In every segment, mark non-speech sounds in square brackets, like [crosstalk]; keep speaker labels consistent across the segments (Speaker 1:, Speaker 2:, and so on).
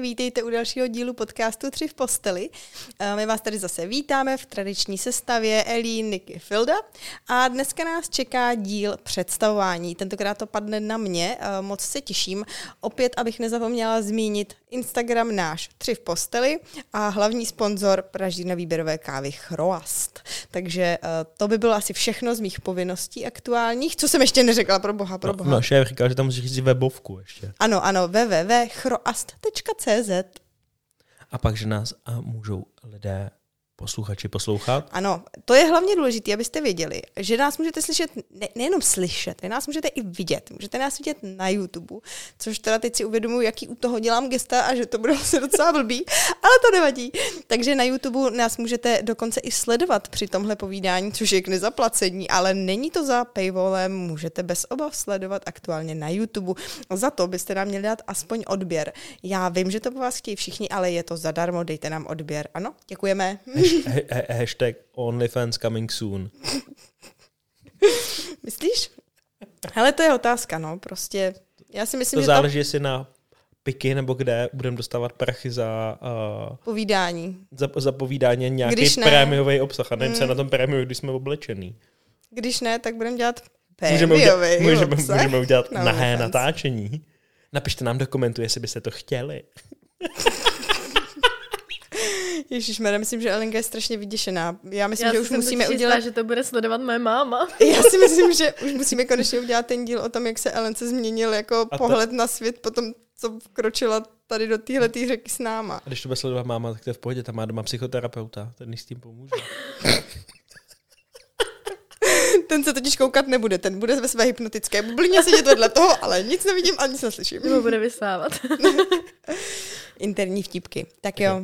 Speaker 1: vítejte u dalšího dílu podcastu Tři v posteli. Eh, my vás tady zase vítáme v tradiční sestavě Elí, Niky, Filda a dneska nás čeká díl představování. Tentokrát to padne na mě, eh, moc se těším. Opět, abych nezapomněla zmínit Instagram náš Tři v posteli a hlavní sponzor praždí výběrové kávy Chroast. Takže eh, to by bylo asi všechno z mých povinností aktuálních. Co jsem ještě neřekla, pro boha, pro boha.
Speaker 2: No, no šéf říkal, že tam musíš říct webovku ještě.
Speaker 1: Ano, ano, www.chroast.cz
Speaker 2: A pak, že nás a můžou lidé posluchači poslouchat.
Speaker 1: Ano, to je hlavně důležité, abyste věděli, že nás můžete slyšet, ne, nejenom slyšet, vy nás můžete i vidět. Můžete nás vidět na YouTube, což teda teď si uvědomuji, jaký u toho dělám gesta a že to bude [laughs] asi docela blbý, ale to nevadí. Takže na YouTube nás můžete dokonce i sledovat při tomhle povídání, což je k nezaplacení, ale není to za paywallem, můžete bez obav sledovat aktuálně na YouTube. Za to byste nám měli dát aspoň odběr. Já vím, že to po vás chtějí všichni, ale je to zadarmo, dejte nám odběr. Ano, děkujeme.
Speaker 2: Hashtag OnlyFans coming soon.
Speaker 1: Myslíš? Ale to je otázka, no, prostě. Já si myslím,
Speaker 2: to
Speaker 1: že
Speaker 2: záleží, jestli na piky nebo kde budeme dostávat prachy za uh,
Speaker 1: povídání.
Speaker 2: Za, za povídání nějaký prémiový obsah. A nevím, mm. co na tom prémiu, když jsme oblečený.
Speaker 1: Když ne, tak budeme dělat
Speaker 2: můžeme udělat, můžeme, můžeme udělat no, nahé natáčení. Napište nám do komentu, jestli byste to chtěli. [laughs]
Speaker 1: Ježíš, myslím, že Elenka je strašně vyděšená. Já myslím,
Speaker 3: Já
Speaker 1: že už musíme udělat...
Speaker 3: že to bude sledovat moje máma. [laughs]
Speaker 1: Já si myslím, že už musíme konečně udělat ten díl o tom, jak se Ellen se změnil jako a pohled to... na svět potom, co vkročila tady do téhle řeky s náma.
Speaker 2: A když to bude sledovat máma, tak to je v pohodě, tam má doma psychoterapeuta, ten s tím pomůže. [laughs]
Speaker 1: ten se totiž koukat nebude, ten bude ve své hypnotické bublině sedět vedle toho, ale nic nevidím a nic neslyším.
Speaker 3: Nebo bude vysávat. [laughs]
Speaker 1: Interní vtipky. Tak jo.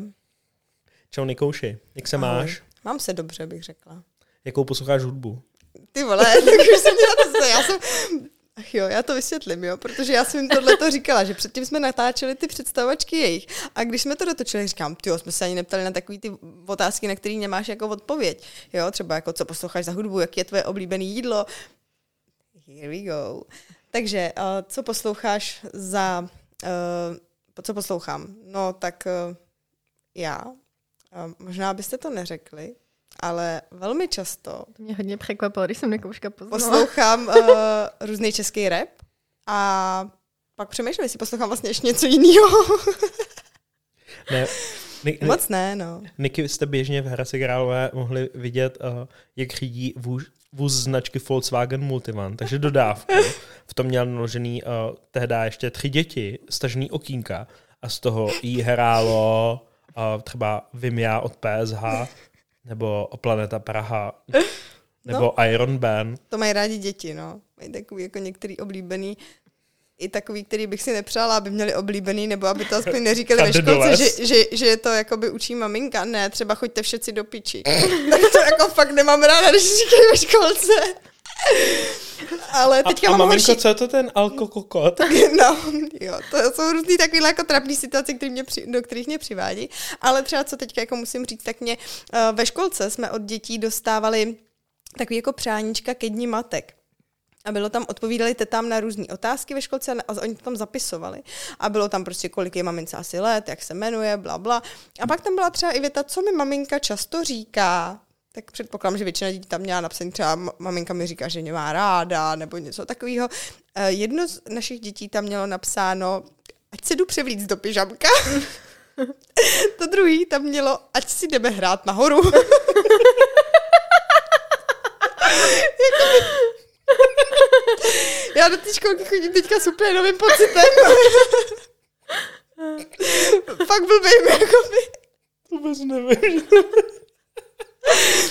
Speaker 2: Čau Nikouši, jak se Ahoj. máš?
Speaker 1: Mám se dobře, bych řekla.
Speaker 2: Jakou posloucháš hudbu?
Speaker 1: Ty vole, [laughs] tak už jsem měla to já jsem... Ach jo, já to vysvětlím, jo, protože já jsem jim tohle to říkala, že předtím jsme natáčeli ty představovačky jejich a když jsme to dotočili, říkám, ty jsme se ani neptali na takové ty otázky, na které nemáš jako odpověď, jo, třeba jako co posloucháš za hudbu, jak je tvoje oblíbené jídlo. Here we go. Takže, uh, co posloucháš za, uh, co poslouchám? No, tak uh, já Možná byste to neřekli, ale velmi často...
Speaker 3: To mě hodně překvapilo, když jsem nekouška poznala.
Speaker 1: Poslouchám uh, [laughs] různý český rap a pak přemýšlím, jestli poslouchám vlastně ještě něco jiného. [laughs]
Speaker 2: ne,
Speaker 1: Ni- Moc ne, no.
Speaker 2: Niky jste běžně v Hradci Králové mohli vidět, uh, jak řídí vůz, vůz značky Volkswagen Multivan, takže dodávku. V tom měl naložený uh, tehdy ještě tři děti, stažený okýnka a z toho jí hrálo uh, třeba Vimia od PSH, nebo Planeta Praha, nebo no, Iron Man.
Speaker 1: To mají rádi děti, no. Mají takový jako některý oblíbený i takový, který bych si nepřála, aby měli oblíbený, nebo aby to aspoň neříkali ve školce, že, že, že, to jakoby učí maminka. Ne, třeba choďte všetci do piči. [laughs] tak to jako fakt nemám ráda, když říkají ve školce. Ale teďka
Speaker 2: a, a
Speaker 1: mám
Speaker 2: maminko,
Speaker 1: horší...
Speaker 2: co je to ten alkokokot? [laughs]
Speaker 1: no, jo, to jsou různý takový jako trapný situace, který mě při, do kterých mě přivádí. Ale třeba co teďka jako musím říct, tak mě uh, ve školce jsme od dětí dostávali takový jako přáníčka ke dní matek. A bylo tam, odpovídali tetám na různé otázky ve školce a oni to tam zapisovali. A bylo tam prostě, kolik je mamince asi let, jak se jmenuje, bla, bla. A pak tam byla třeba i věta, co mi maminka často říká, tak předpokládám, že většina dětí tam měla napsaný, třeba maminka mi říká, že mě má ráda, nebo něco takového. Eh, jedno z našich dětí tam mělo napsáno, ať se jdu převlít do pyžamka. [laughs] to druhý tam mělo, ať si jdeme hrát nahoru. [laughs] Já do té školky chodím teďka super novým pocitem. [laughs] Fakt blbým, jakoby.
Speaker 2: Vůbec nevím.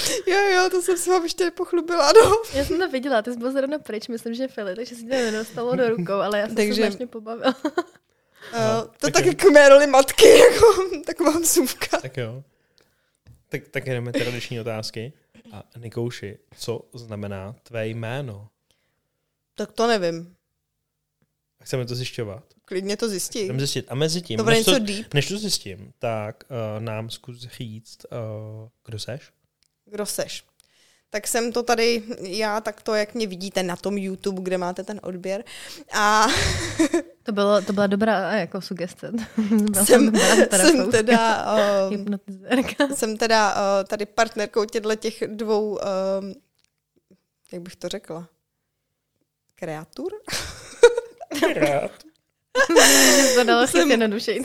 Speaker 2: [laughs]
Speaker 1: jo, jo, to jsem se vám ještě nepochlubila, no.
Speaker 3: Já jsem to viděla, ty jsi byl zrovna pryč, myslím, že Fili, takže si to nedostalo do rukou, ale já jsem takže... se strašně pobavila. [laughs]
Speaker 1: Uh, to tak jako mé roli matky, [laughs] jako taková msuvka.
Speaker 2: Tak jo. Tak, tak jdeme tradiční otázky. A Nikouši, co znamená tvé jméno?
Speaker 1: Tak to nevím.
Speaker 2: Chceme to zjišťovat.
Speaker 1: Klidně to zjistí.
Speaker 2: Chceme zjistit. A mezi tím,
Speaker 1: než to,
Speaker 2: deep. než to zjistím, tak uh, nám zkus říct, uh, kdo seš?
Speaker 1: Kdo seš? tak jsem to tady, já tak to, jak mě vidíte na tom YouTube, kde máte ten odběr. A [laughs]
Speaker 3: to, bylo, to byla dobrá jako sugestce. [laughs]
Speaker 1: jsem, jsem teda, [laughs] uh, jsem teda uh, tady partnerkou těchto těch dvou, uh, jak bych to řekla, kreatur?
Speaker 2: Kreatur.
Speaker 1: Jsem,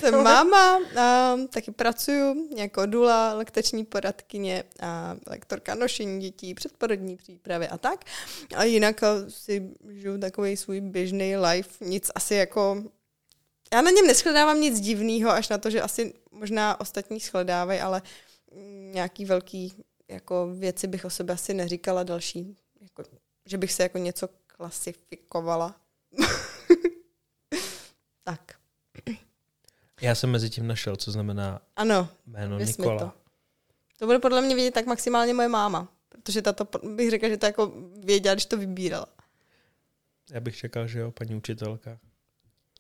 Speaker 1: jsem máma, a taky pracuju jako dula, lektační poradkyně a lektorka nošení dětí, předporodní přípravy a tak. A jinak si žiju takový svůj běžný life, nic asi jako... Já na něm neschledávám nic divného, až na to, že asi možná ostatní shledávají, ale nějaký velký jako věci bych o sobě asi neříkala další, jako, že bych se jako něco klasifikovala. [laughs] Tak.
Speaker 2: Já jsem mezi tím našel, co znamená
Speaker 1: ano,
Speaker 2: jméno Nikola.
Speaker 1: To. to bude podle mě vidět tak maximálně moje máma, protože tato bych řekla, že to jako věděla, když to vybírala.
Speaker 2: Já bych čekal, že jo, paní učitelka.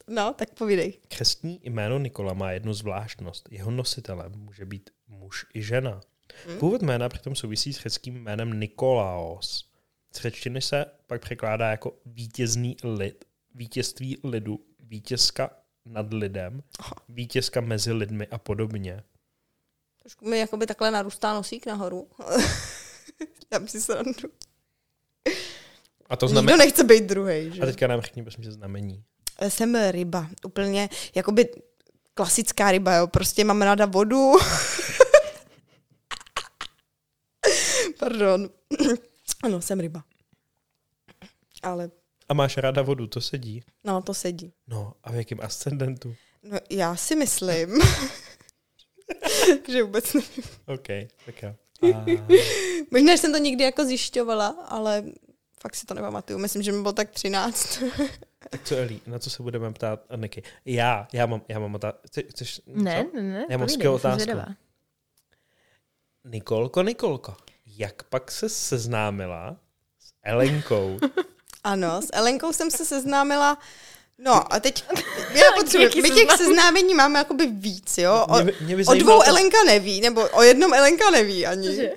Speaker 1: No, tak povídej.
Speaker 2: Křestní jméno Nikola má jednu zvláštnost. Jeho nositelem může být muž i žena. Hmm. Původ jména přitom souvisí s řeckým jménem Nikolaos. Z řečtiny se pak překládá jako vítězný lid, vítězství lidu vítězka nad lidem, vítězka mezi lidmi a podobně.
Speaker 1: Trošku mi jakoby takhle narůstá nosík nahoru. [laughs] Já si srandu. A to znamená... Nikdo nechce být druhý.
Speaker 2: A teďka nám řekni, prosím, že znamení.
Speaker 1: Jsem ryba. Úplně jakoby klasická ryba, jo. Prostě mám ráda vodu. [laughs] Pardon. [clears throat] ano, jsem ryba. Ale
Speaker 2: a máš ráda vodu, to sedí?
Speaker 1: No, to sedí.
Speaker 2: No, a v jakém ascendentu?
Speaker 1: No, já si myslím, [laughs] že vůbec nevím.
Speaker 2: OK, tak jo.
Speaker 1: A... [laughs] Možná, že jsem to nikdy jako zjišťovala, ale fakt si to nepamatuju. Myslím, že mi bylo tak 13. [laughs]
Speaker 2: tak co, Eli, na co se budeme ptát, Niky? Já, já mám, já mám otázku. Chceš,
Speaker 3: ne, ne, ne,
Speaker 2: Já mám skvělou otázku. Nikolko, Nikolko, jak pak se seznámila s Elenkou?
Speaker 1: Ano, s Elenkou jsem se seznámila No a teď [laughs] já potřebuji, my těch seznámení máme jakoby víc, jo. O, mě by, mě by o dvou to... Elenka neví, nebo o jednom Elenka neví ani.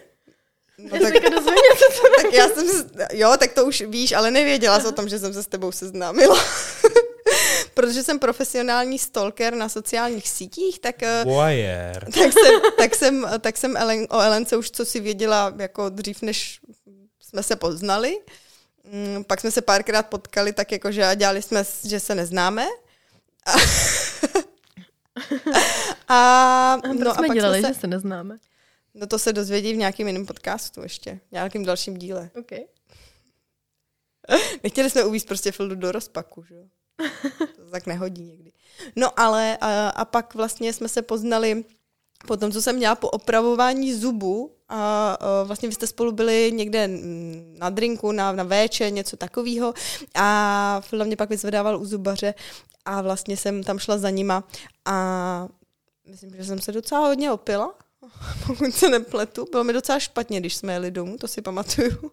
Speaker 3: No, tak, tak
Speaker 1: já jsem, jo, tak to už víš, ale nevěděla jsi o tom, že jsem se s tebou seznámila. [laughs] Protože jsem profesionální stalker na sociálních sítích, tak, eh, tak jsem, tak jsem, tak jsem Ellen, o Elence už co si věděla jako dřív, než jsme se poznali. Mm, pak jsme se párkrát potkali tak jako, že dělali jsme, že se neznáme. A, [laughs]
Speaker 3: a, a no, jsme a pak dělali, jsme se, že se neznáme?
Speaker 1: No to se dozvědí v nějakém jiném podcastu ještě, v nějakém dalším díle.
Speaker 3: Okay. [laughs]
Speaker 1: Nechtěli jsme uvíct prostě Fildu do rozpaku, že jo? To tak nehodí někdy. No ale a, a pak vlastně jsme se poznali po tom, co jsem měla po opravování zubu a uh, vlastně vy jste spolu byli někde na drinku, na, na véče, něco takového a Fila mě pak vyzvedával u zubaře a vlastně jsem tam šla za nima a myslím, že jsem se docela hodně opila, [laughs] pokud se nepletu. Bylo mi docela špatně, když jsme jeli domů, to si pamatuju.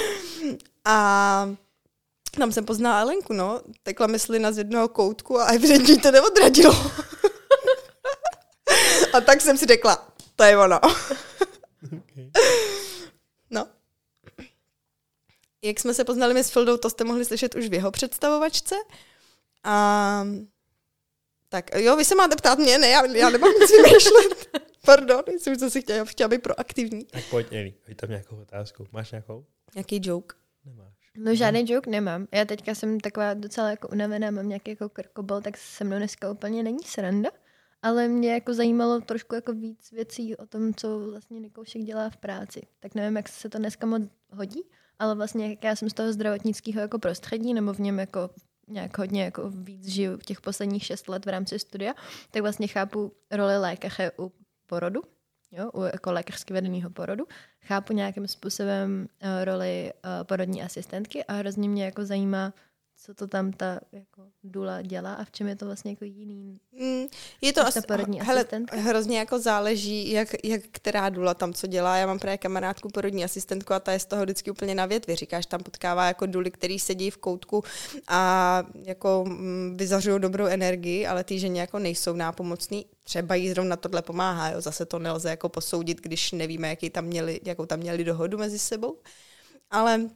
Speaker 1: [laughs] a tam jsem poznala Elenku, no. Tekla mi slina z jednoho koutku a evidentně to neodradilo. A tak jsem si řekla, to je ono. Okay. [laughs] No. Jak jsme se poznali my s Fildou, to jste mohli slyšet už v jeho představovačce. A tak jo, vy se máte ptát mě, ne, já, já nemám nic vymýšlet. [laughs] Pardon, jsem to si chtěla, chtěla být proaktivní.
Speaker 2: Tak pojď, Eli, pojď tam nějakou otázku. Máš nějakou?
Speaker 1: Nějaký joke?
Speaker 2: Nemáš.
Speaker 3: No žádný joke nemám. Já teďka jsem taková docela jako unavená, mám nějaký jako krkobol, tak se mnou dneska úplně není sranda ale mě jako zajímalo trošku jako víc věcí o tom, co vlastně Nikoušek dělá v práci. Tak nevím, jak se to dneska moc hodí, ale vlastně jak já jsem z toho zdravotnického jako prostředí, nebo v něm jako nějak hodně jako víc žiju těch posledních šest let v rámci studia, tak vlastně chápu roli lékaře u porodu, jo, u jako lékařsky vedeného porodu. Chápu nějakým způsobem uh, roli uh, porodní asistentky a hrozně mě jako zajímá, co to tam ta jako dula dělá a v čem je to vlastně jako jiný.
Speaker 1: Mm, je to asi,
Speaker 3: porodní
Speaker 1: hele, hrozně jako záleží, jak, jak která důla tam co dělá. Já mám právě kamarádku porodní asistentku a ta je z toho vždycky úplně na větvi. Říkáš, tam potkává jako duly, který sedí v koutku a jako mm, vyzařují dobrou energii, ale ty ženě jako nejsou nápomocný. Třeba jí zrovna tohle pomáhá, jo. zase to nelze jako posoudit, když nevíme, jaký tam měli, jakou tam měli dohodu mezi sebou. Ale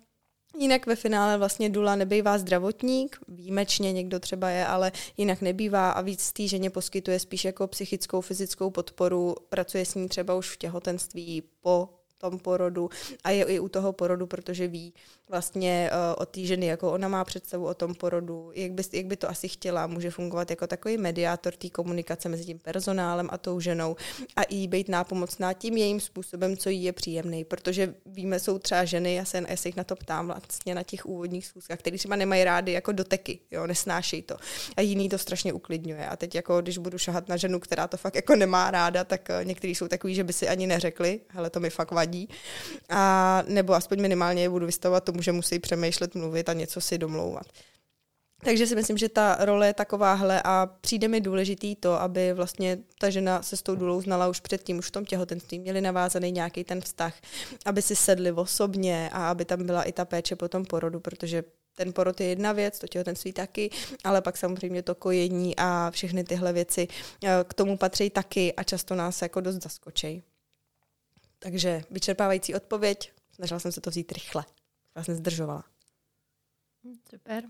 Speaker 1: Jinak ve finále vlastně Dula nebývá zdravotník, výjimečně někdo třeba je, ale jinak nebývá a víc té ženě poskytuje spíš jako psychickou, fyzickou podporu, pracuje s ní třeba už v těhotenství po tom porodu a je i u toho porodu, protože ví vlastně uh, o té ženy, jako ona má představu o tom porodu, jak by, jak by to asi chtěla, může fungovat jako takový mediátor té komunikace mezi tím personálem a tou ženou a i být nápomocná tím jejím způsobem, co jí je příjemný, protože víme, jsou třeba ženy, já se, já se jich na to ptám vlastně na těch úvodních schůzkách, které třeba nemají rády jako doteky, jo, nesnášejí to. A jiný to strašně uklidňuje. A teď jako když budu šahat na ženu, která to fakt jako nemá ráda, tak uh, někteří jsou takový, že by si ani neřekli, hele, to mi fakt vadí a nebo aspoň minimálně je budu vystavovat tomu, že musí přemýšlet, mluvit a něco si domlouvat. Takže si myslím, že ta role je takováhle a přijde mi důležitý to, aby vlastně ta žena se s tou důlou znala už předtím, už v tom těhotenství, měli navázaný nějaký ten vztah, aby si sedli osobně a aby tam byla i ta péče po tom porodu, protože ten porod je jedna věc, to těhotenství taky, ale pak samozřejmě to kojení a všechny tyhle věci eh, k tomu patří taky a často nás jako dost zaskočí. Takže vyčerpávající odpověď, snažila jsem se to vzít rychle. Vás nezdržovala.
Speaker 3: Super.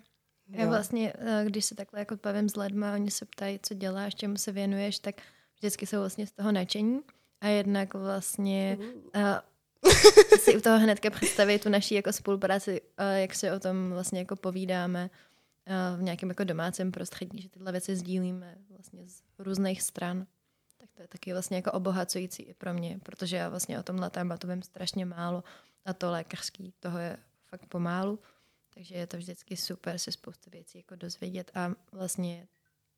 Speaker 3: Já vlastně, eh, když se takhle jako bavím s lidmi, oni se ptají, co děláš, čemu se věnuješ, tak vždycky jsou vlastně z toho nadšení. A jednak vlastně uh, [laughs] si u toho hnedka představit tu naší jako spolupráci, uh, jak se o tom vlastně jako povídáme uh, v nějakém jako domácím prostředí, že tyhle věci sdílíme vlastně z různých stran. To je taky vlastně jako obohacující i pro mě, protože já vlastně o tomhle tématu vím strašně málo a to lékařský, toho je fakt pomálu. Takže je to vždycky super se spoustu věcí jako dozvědět a vlastně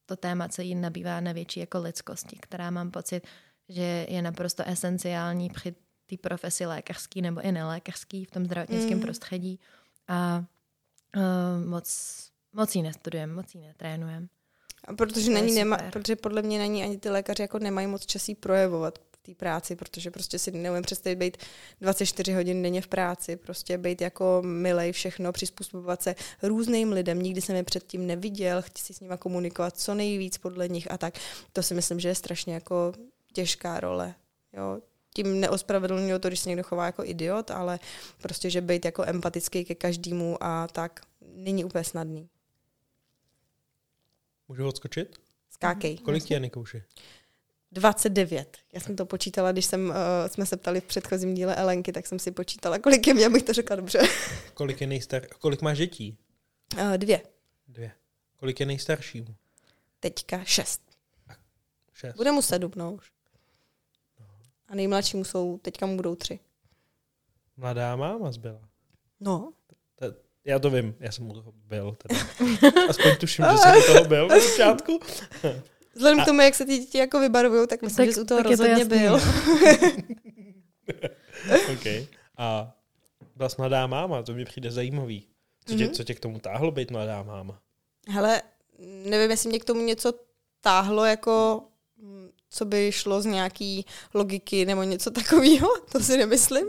Speaker 3: to téma celý nabývá na větší jako lidskosti, která mám pocit, že je naprosto esenciální při té profesi lékařský nebo i nelékařský v tom zdravotnickém
Speaker 1: Mm.
Speaker 3: prostředí a uh, moc, moc ji nestudujeme, moc ji netrénujeme.
Speaker 1: A protože, není, nema, protože podle mě není ani ty lékaři jako nemají moc časí projevovat v té práci, protože prostě si neumím představit být 24 hodin denně v práci, prostě být jako milej všechno, přizpůsobovat se různým lidem, nikdy jsem je předtím neviděl, chci si s nimi komunikovat co nejvíc podle nich a tak. To si myslím, že je strašně jako těžká role. Jo. Tím neospravedlňuji to, když se někdo chová jako idiot, ale prostě, že být jako empatický ke každému a tak není úplně snadný.
Speaker 2: Můžu odskočit?
Speaker 1: Skákej.
Speaker 2: Kolik ti je Nikouši?
Speaker 1: 29. Já jsem to počítala, když jsem, uh, jsme se ptali v předchozím díle Elenky, tak jsem si počítala, kolik je mě, abych to řekla dobře. [laughs]
Speaker 2: Kolik je nejstar... Kolik máš dětí?
Speaker 1: Uh, dvě.
Speaker 2: Dvě. Kolik je nejstaršímu?
Speaker 1: Teďka šest.
Speaker 2: Šest.
Speaker 1: Bude mu sedm, no už. A nejmladšímu jsou, teďka mu budou tři.
Speaker 2: Mladá máma zbyla.
Speaker 1: No.
Speaker 2: To- Já to vím, já jsem u toho byl. Teda. [laughs] Aspoň tuším, že jsem u toho byl na začátku.
Speaker 1: Vzhledem
Speaker 2: A-
Speaker 1: k tomu, jak se ty děti jako vybarvují, tak myslím,
Speaker 3: Tak-
Speaker 1: že jsi u toho
Speaker 3: to
Speaker 1: rozhodně
Speaker 3: jasný,
Speaker 1: byl.
Speaker 3: no. [laughs]
Speaker 2: okay. A byla jsi mladá máma, to mi přijde zajímavý. Co tě,
Speaker 1: Mhm.
Speaker 2: co tě k tomu táhlo být mladá máma?
Speaker 1: Hele, nevím, jestli mě k tomu něco táhlo, jako co by šlo z nějaký logiky nebo něco takového, [laughs] to si nemyslím,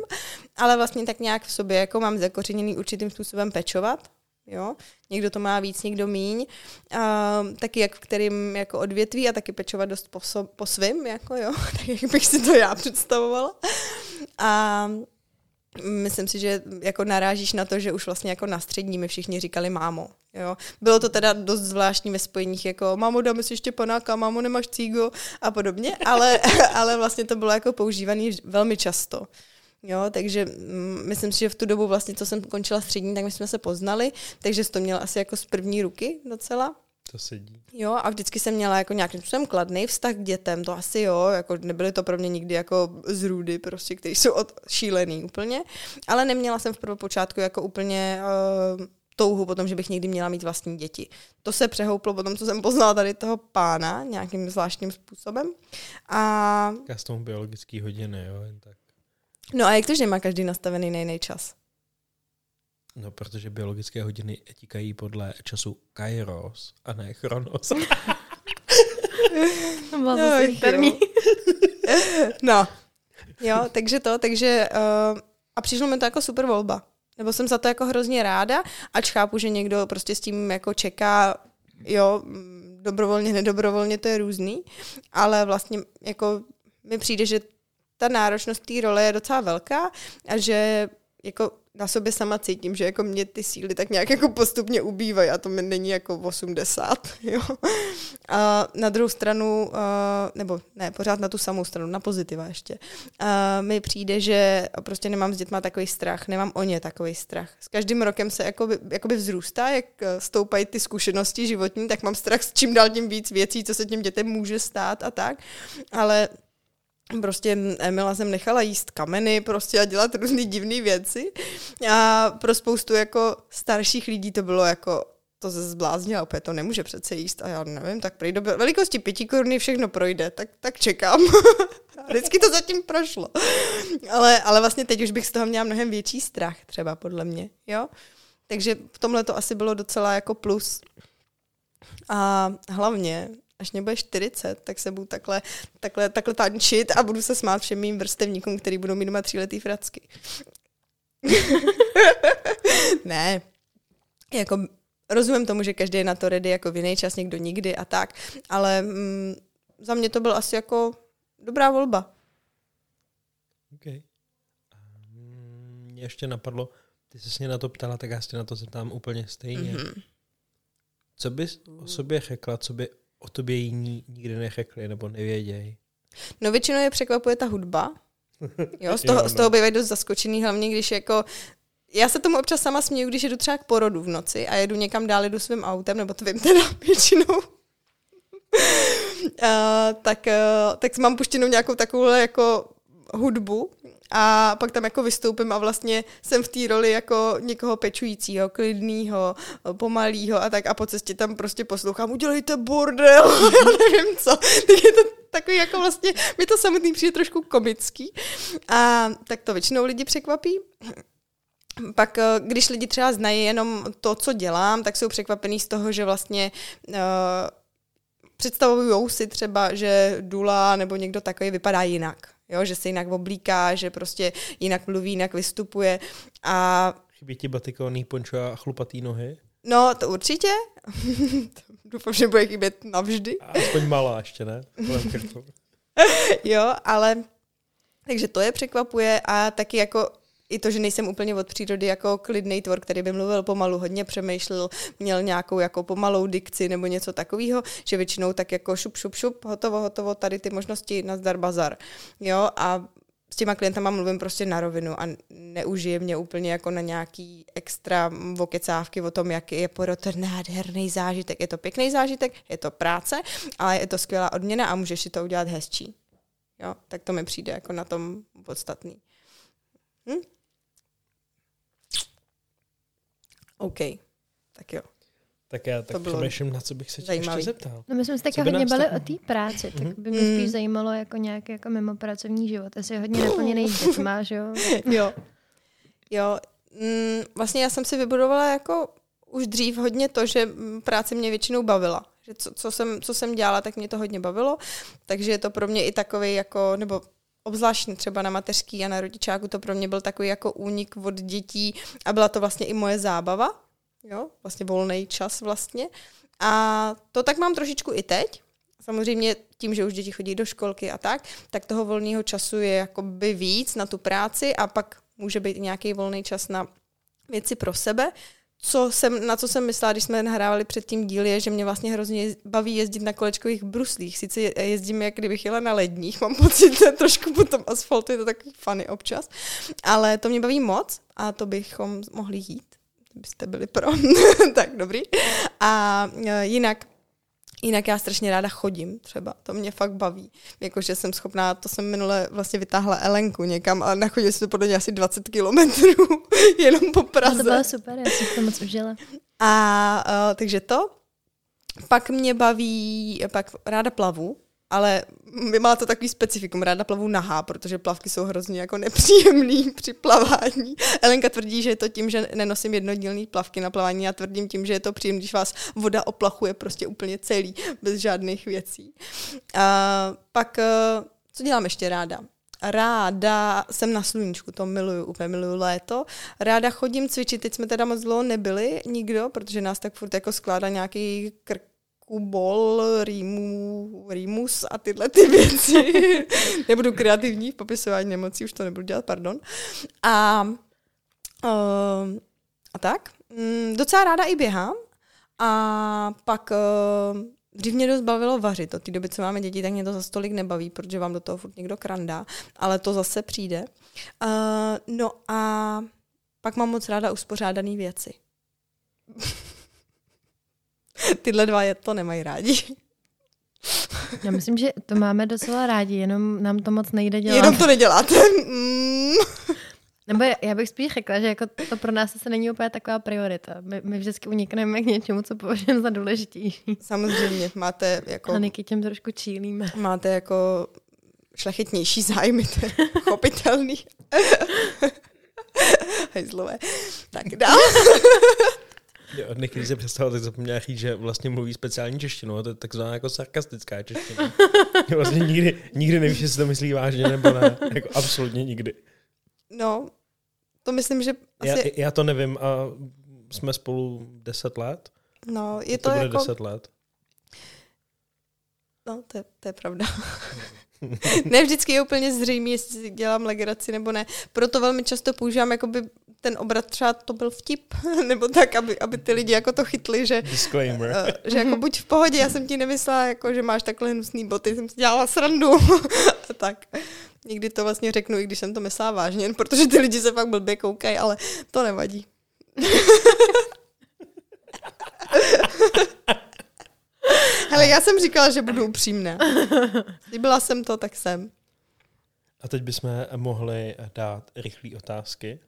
Speaker 1: ale vlastně tak nějak v sobě jako mám zakořeněný určitým způsobem pečovat, jo, někdo to má víc, někdo míň, a, taky jak v kterým jako odvětví a taky pečovat dost po, so, po svým, jako jo, [laughs] tak jak bych si to já představovala. A myslím si, že jako narážíš na to, že už vlastně jako na střední mi všichni říkali mámo. Jo. Bylo to teda dost zvláštní ve spojeních, jako mámo, dáme si ještě panáka, mámo, nemáš cígo a podobně, ale, [laughs] ale vlastně to bylo jako používané velmi často. Jo, takže mm, myslím si, že v tu dobu vlastně, co jsem končila střední, tak my jsme se poznali, takže to měla asi jako z první ruky docela.
Speaker 2: To sedí.
Speaker 1: Jo, a vždycky jsem měla jako nějakým způsobem kladný vztah k dětem, to asi jo, jako nebyly to pro mě nikdy jako zrůdy, prostě, které jsou od, šílený úplně, ale neměla jsem v prvopočátku jako úplně uh, touhu potom, že bych někdy měla mít vlastní děti. To se přehouplo potom, co jsem poznala tady toho pána nějakým zvláštním způsobem. A
Speaker 2: Já s tomu biologický hodiny, jo, jen tak.
Speaker 1: no a jak to, že má každý nastavený na jiný čas?
Speaker 2: No, protože biologické hodiny tikají podle času Kairos a ne Chronos. [laughs]
Speaker 3: To
Speaker 1: No,
Speaker 3: interní.
Speaker 1: No, jo, takže to, takže uh, a přišlo mi to jako super volba. Nebo jsem za to jako hrozně ráda, ač chápu, že někdo prostě s tím jako čeká, jo, dobrovolně, nedobrovolně, to je různý, ale vlastně jako mi přijde, že ta náročnost té role je docela velká a že jako na sobě sama cítím, že jako mě ty síly tak nějak jako postupně ubývají a to mi není jako 80, [laughs] jo. A na druhou stranu, uh, nebo ne, pořád na tu samou stranu, na pozitiva ještě, uh, mi přijde, že prostě nemám s dětma takový strach, nemám o ně takový strach. S každým rokem se jakoby, jakoby vzrůstá, jak eh, stoupají ty zkušenosti životní, tak mám strach s čím dál tím víc věcí, co se těm dětem může stát a tak, ale prostě Emila jsem nechala jíst kameny prostě a dělat různé divné věci. A pro spoustu jako starších lidí to bylo jako to se zbláznila, opět to nemůže přece jíst a já nevím, tak prý do velikosti pěti koruny všechno projde, tak, tak čekám. [laughs] Vždycky to zatím prošlo. Ale, ale vlastně teď už bych z toho měla mnohem větší strach třeba podle mě, jo. Takže v tomhle to asi bylo docela jako plus. A hlavně, až mě bude 40, tak se budu takhle, takhle, takhle tančit a budu se smát všem mým vrstevníkům, který budou mít doma tříletý fracky. [laughs] ne, jako rozumím tomu, že každý je na to ready jako v jiný čas, někdo nikdy a tak, ale mm, za mě to byl asi jako dobrá volba.
Speaker 2: Okay. Mě ještě napadlo, ty jsi mě na to ptala, tak já se na to zeptám úplně stejně.
Speaker 1: Mhm.
Speaker 2: Mm-hmm. Co bys o sobě řekla, co by o tobě jiní nikdy neřekli nebo nevědějí?
Speaker 1: No většinou je překvapuje ta hudba. [laughs] Jo, z
Speaker 2: Jo,
Speaker 1: toho,
Speaker 2: no.
Speaker 1: z toho bývají dost zaskočený, hlavně když jako já se tomu občas sama směju, když jedu třeba k porodu v noci a jedu někam dál, jedu svým autem, nebo to vím teda [laughs] většinou. Uh, tak, uh, tak mám puštěnou nějakou takovouhle jako hudbu a pak tam jako vystoupím a vlastně jsem v té roli jako někoho pečujícího, klidného, pomalýho a tak a po cestě tam prostě poslouchám, udělejte bordel, [laughs] já nevím co. Tak je to takový jako vlastně, mi to samotný přijde trošku komický a tak to většinou lidi překvapí. Pak, eh, když lidi třeba znají jenom to, co dělám, tak jsou překvapení z toho, že vlastně uh, představují si třeba, že Dula nebo někdo takový vypadá jinak. Jo, že se jinak oblíká, že prostě jinak mluví, jinak vystupuje. A
Speaker 2: Chybí ti batikovaný pončo a chlupatý nohy?
Speaker 1: no, to určitě. [laughs] Doufám, že bude chybět navždy.
Speaker 2: A aspoň malá ještě, ne? [laughs]
Speaker 1: Jo, ale takže to je překvapuje a taky jako i to, že nejsem úplně od přírody jako klidný tvor, který by mluvil pomalu, hodně přemýšlel, měl nějakou jako pomalou dikci nebo něco takového, že většinou tak jako šup, šup, šup, hotovo, hotovo, tady ty možnosti, nazdar bazar. Jo, a s těma klientama mluvím prostě na rovinu a neužije mě úplně jako na nějaký extra vokecávky o tom, jaký je porod ten nádherný zážitek. Je to pěkný zážitek, je to práce, ale je to skvělá odměna a můžeš si to udělat hezčí. Jo, tak to mi přijde jako na tom podstatný. Hm? OK, tak jo.
Speaker 2: Tak já tak přemýšlím, na co bych se tě
Speaker 1: zajímavý.
Speaker 2: ještě zeptal.
Speaker 3: No my jsme se taky hodně bali
Speaker 2: tak-
Speaker 3: o té práci, tak by mě
Speaker 1: Mm.
Speaker 3: spíš zajímalo jako nějaký jako mimo pracovní život. Je hodně naplněný dětma, že jo? [laughs]
Speaker 1: Jo. Jo, mm, vlastně já jsem si vybudovala jako už dřív hodně to, že práce mě většinou bavila. Že co, co, jsem, co jsem dělala, tak mě to hodně bavilo, takže je to pro mě i takový jako, nebo obzvláštně třeba na mateřský a na rodičáku, to pro mě byl takový jako únik od dětí a byla to vlastně i moje zábava, jo, vlastně volný čas vlastně. A to tak mám trošičku i teď. Samozřejmě tím, že už děti chodí do školky a tak, tak toho volného času je jakoby víc na tu práci a pak může být nějaký volný čas na věci pro sebe. Co jsem, na co jsem myslela, když jsme nahrávali před tím díl, je, že mě vlastně hrozně baví jezdit na kolečkových bruslích. Sice je- jezdím, jak kdybych jela na ledních, mám pocit, že trošku po tom asfaltu je to takový funny občas, ale to mě baví moc a to bychom mohli jít, byste byli pro. [laughs] tak dobrý. A e, jinak Jinak já strašně ráda chodím třeba, to mě fakt baví. Jakože jsem schopná, to jsem minule vlastně vytáhla Elenku někam a nachodili jsme podle mě asi 20 kilometrů [laughs] jenom po
Speaker 3: No, to
Speaker 1: Praze.
Speaker 3: bylo super, já jsem to moc užila.
Speaker 1: A uh, takže to. Pak mě baví, pak ráda plavu. Ale vy máte takový specifikum, ráda plavu nahá, protože plavky jsou hrozně jako nepříjemný [laughs] při plavání. Elenka tvrdí, že je to tím, že nenosím jednodílný plavky na plavání, já tvrdím tím, že je to příjemný, když vás voda oplachuje prostě úplně celý, bez žádných věcí. A pak, eh, co dělám ještě ráda? Ráda jsem na sluníčku, to miluju, úplně miluju léto. Ráda chodím cvičit, teď jsme teda moc dlouho nebyli, nikdo, protože nás tak furt jako skládá nějaký krk kubol, rýmu, rýmus a tyhle ty věci. [laughs] Nebudu kreativní v popisování nemocí, už to nebudu dělat, pardon. A, uh, a tak. Mm, docela ráda i běhám. A pak uh, dřív mě dost bavilo vařit. Od té doby, co máme děti, tak mě to za stolik nebaví, protože vám do toho furt někdo krandá. Ale to zase přijde. Uh, no a pak mám moc ráda uspořádané věci. [laughs] Tyhle dva je to nemají rádi. [laughs]
Speaker 3: Já myslím, že to máme docela rádi, jenom nám to moc nejde dělat.
Speaker 1: Jenom to neděláte. Mm.
Speaker 3: Nebo já bych spíš řekla, že jako to pro nás se není úplně taková priorita. My, my vždycky unikneme k něčemu, co považujeme za důležitější.
Speaker 1: Samozřejmě, máte jako...
Speaker 3: A Niky těm trošku čílíme.
Speaker 1: Máte jako šlechetnější zájmy, to je [laughs] chopitelný. Hejzlové. Tak dál.
Speaker 2: Od Niky, když se představila, tak zapomněla říct, že vlastně mluví speciální češtinu, a to je takzvaná jako sarkastická čeština. [laughs] vlastně nikdy, nikdy nevíš, jestli to myslí vážně nebo ne. Jako absolutně nikdy.
Speaker 1: No, to myslím, že asi...
Speaker 2: Já, já to nevím a jsme spolu deset let.
Speaker 1: No, je
Speaker 2: to,
Speaker 1: to,
Speaker 2: bude
Speaker 1: jako...
Speaker 2: deset let.
Speaker 1: No, to je, to je pravda. [laughs] ne vždycky je úplně zřejmé, jestli si dělám legraci nebo ne. Proto velmi často používám jakoby ten obrat třeba to byl vtip, [laughs] nebo tak, aby, aby ty lidi jako to chytli, že,
Speaker 2: Disclaimer.
Speaker 1: uh, že jako buď v pohodě, já jsem ti nemyslela, jako, že máš takhle hnusný boty, jsem si dělala srandu. [laughs] a tak. Někdy to vlastně řeknu, i když jsem to myslela vážně, jen [laughs] protože ty lidi se fakt blbě koukají, ale to nevadí. Hele, já jsem říkala, že budu upřímná. Slíbila jsem to, tak jsem.
Speaker 2: A teď bychom mohli dát rychlé otázky.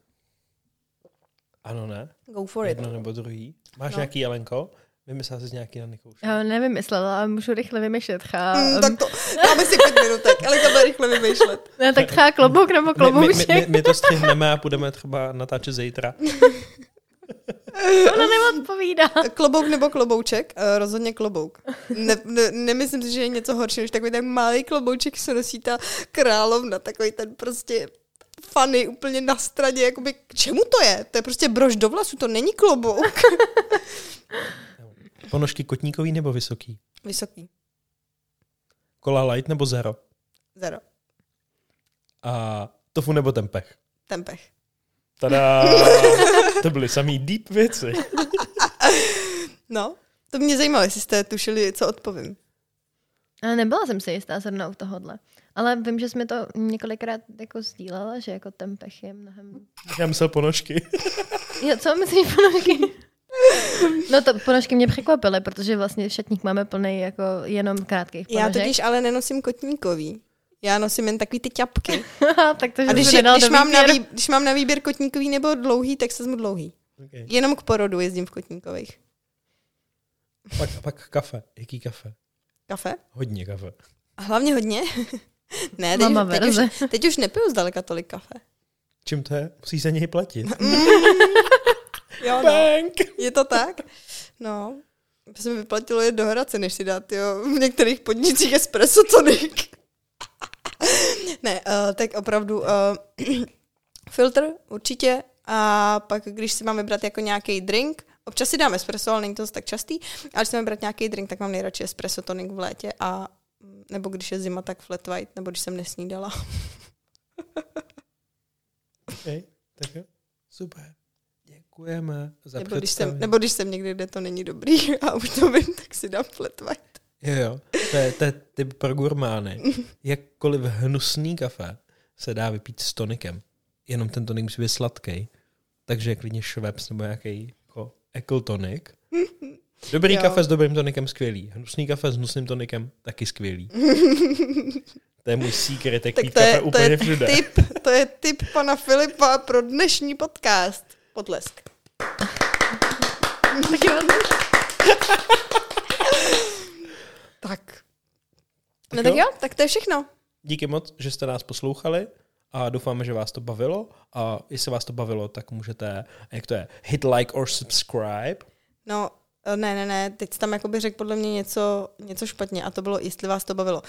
Speaker 2: Ano, ne?
Speaker 1: Go for it.
Speaker 2: Jedno nebo druhý. Máš
Speaker 1: No.
Speaker 2: nějaký, Jelenko? Vymyslela jsi nějaký na Nikouš.
Speaker 3: Já nevymyslela, ale můžu rychle vymýšlet. Chá,
Speaker 1: Mm, tak to, dáme si pět minutek, ale to bude rychle vymýšlet.
Speaker 3: ne, tak chá klobouk nebo
Speaker 2: My, my,
Speaker 3: klobouček.
Speaker 2: my, my, to střihneme a půjdeme třeba natáčet zítra. [laughs]
Speaker 3: Ona neodpovídá.
Speaker 1: Klobouk nebo klobouček? Uh, rozhodně klobouk. Ne, ne, nemyslím si, že je něco horší, než takový ten malý klobouček, co nosí ta královna, takový ten prostě funny, úplně na straně, jakoby, k čemu to je? To je prostě brož do vlasu, to není klobouk. [laughs]
Speaker 2: Ponožky kotníkový nebo vysoký?
Speaker 1: Vysoký.
Speaker 2: Kola light nebo zero?
Speaker 1: Zero.
Speaker 2: A tofu nebo tempeh?
Speaker 1: Tempech.
Speaker 2: Tada! [laughs] to byly samý deep věci.
Speaker 1: No, to mě zajímalo, jestli jste tušili, co odpovím.
Speaker 3: Ale nebyla jsem si jistá zrovna u tohohle. Ale vím, že jsme to několikrát jako sdílela, že jako ten pech je mnohem...
Speaker 2: Já myslel ponožky. [laughs]
Speaker 3: Jo, co myslíš ponožky? No to ponožky mě překvapily, protože vlastně šatník máme plný jako jenom krátkých
Speaker 1: Já
Speaker 3: ponožek.
Speaker 1: totiž ale nenosím kotníkový. Já nosím jen takový ty ťapky. [laughs]
Speaker 3: tak to, že
Speaker 1: A když, je, když, mám na
Speaker 3: výběru.
Speaker 1: vý, když mám na výběr kotníkový nebo dlouhý, tak se mu dlouhý.
Speaker 2: Okay.
Speaker 1: Jenom k porodu jezdím v kotníkových.
Speaker 2: Pak, pak kafe. Jaký kafe?
Speaker 1: Kafe?
Speaker 2: Hodně kafe.
Speaker 1: A hlavně hodně. [laughs] ne, teď,
Speaker 3: Mama
Speaker 1: teď, už, teď už nepiju zdaleka tolik kafe.
Speaker 2: Čím to je? Musí se něj platit. [laughs]
Speaker 1: Jo, no.
Speaker 2: Bank!
Speaker 1: Je to tak? No. To se mi vyplatilo jet do Hradce, než si dát jo, v některých podnicích espresso tonic. [laughs] ne, uh, tak opravdu uh, [clears throat] filtr určitě a pak, když si mám vybrat jako nějaký drink, občas si dám espresso, ale není to tak častý, ale když si mám vybrat nějaký drink, tak mám nejradši espresso tonic v létě a nebo když je zima, tak flat white, nebo když jsem nesnídala.
Speaker 2: Okay. Tak jo. Super. Děkujeme za
Speaker 1: Nebo když, jsem, nebo když jsem někde, kde to není dobrý [laughs] a už to vím, tak si dám flat white.
Speaker 2: Jo, jo. To je, to je typ pro gurmány. Jakkoliv hnusný kafe se dá vypít s tonikem. Jenom ten tonik musí být sladký. Takže klidně šveps nebo nějaký ekl tonik. Dobrý
Speaker 1: Jo.
Speaker 2: kafe s dobrým tonikem skvělý. Hnusný kafe s hnusným tonikem taky skvělý. [laughs] to je můj secret, jak
Speaker 1: Tak to je, to
Speaker 2: úplně
Speaker 1: je
Speaker 2: všude.
Speaker 1: tip, to je tip pana Filipa pro dnešní podcast. Potlesk. Tak. No tak jo, tak to je všechno.
Speaker 2: Díky moc, že jste nás poslouchali a doufáme, že vás to bavilo. A jestli vás to bavilo, tak můžete, jak to je, hit like or subscribe.
Speaker 1: No, ne, ne, ne, teď jsi tam jakoby řekl podle mě něco, něco špatně a to bylo, jestli vás to bavilo.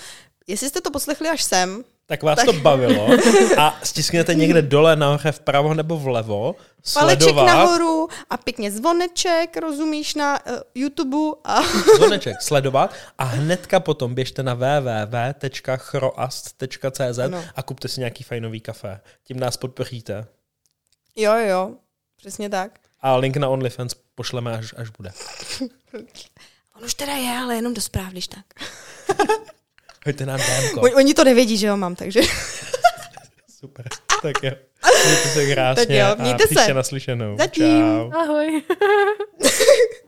Speaker 1: Jestli jste to poslechli až sem,
Speaker 2: Tak vás tak. to bavilo [laughs] a stiskněte někde dole, nahoře, vpravo nebo vlevo,
Speaker 1: paleček
Speaker 2: sledovat.
Speaker 1: nahoru a pěkně zvoneček, rozumíš, na uh, YouTube a... [laughs]
Speaker 2: Zvoneček, sledovat a hnedka potom běžte na www.chroast.cz
Speaker 1: Ano.
Speaker 2: a kupte si nějaký fajnový kafe. Tím nás podpoříte.
Speaker 1: jo, jo, přesně tak.
Speaker 2: A link na OnlyFans pošleme, až, až bude. [laughs]
Speaker 1: On už teda je, ale jenom do zpráv, když tak.
Speaker 2: Hoďte nám.
Speaker 1: Oni, oni to nevědí, že jo mám, takže... [laughs]
Speaker 2: Super. Tak jo. Mějte se krásně
Speaker 1: Tak jo, mějte
Speaker 2: a příště
Speaker 1: se.
Speaker 2: naslyšenou.
Speaker 1: Zatím.
Speaker 2: Čau.
Speaker 3: Ahoj. [laughs]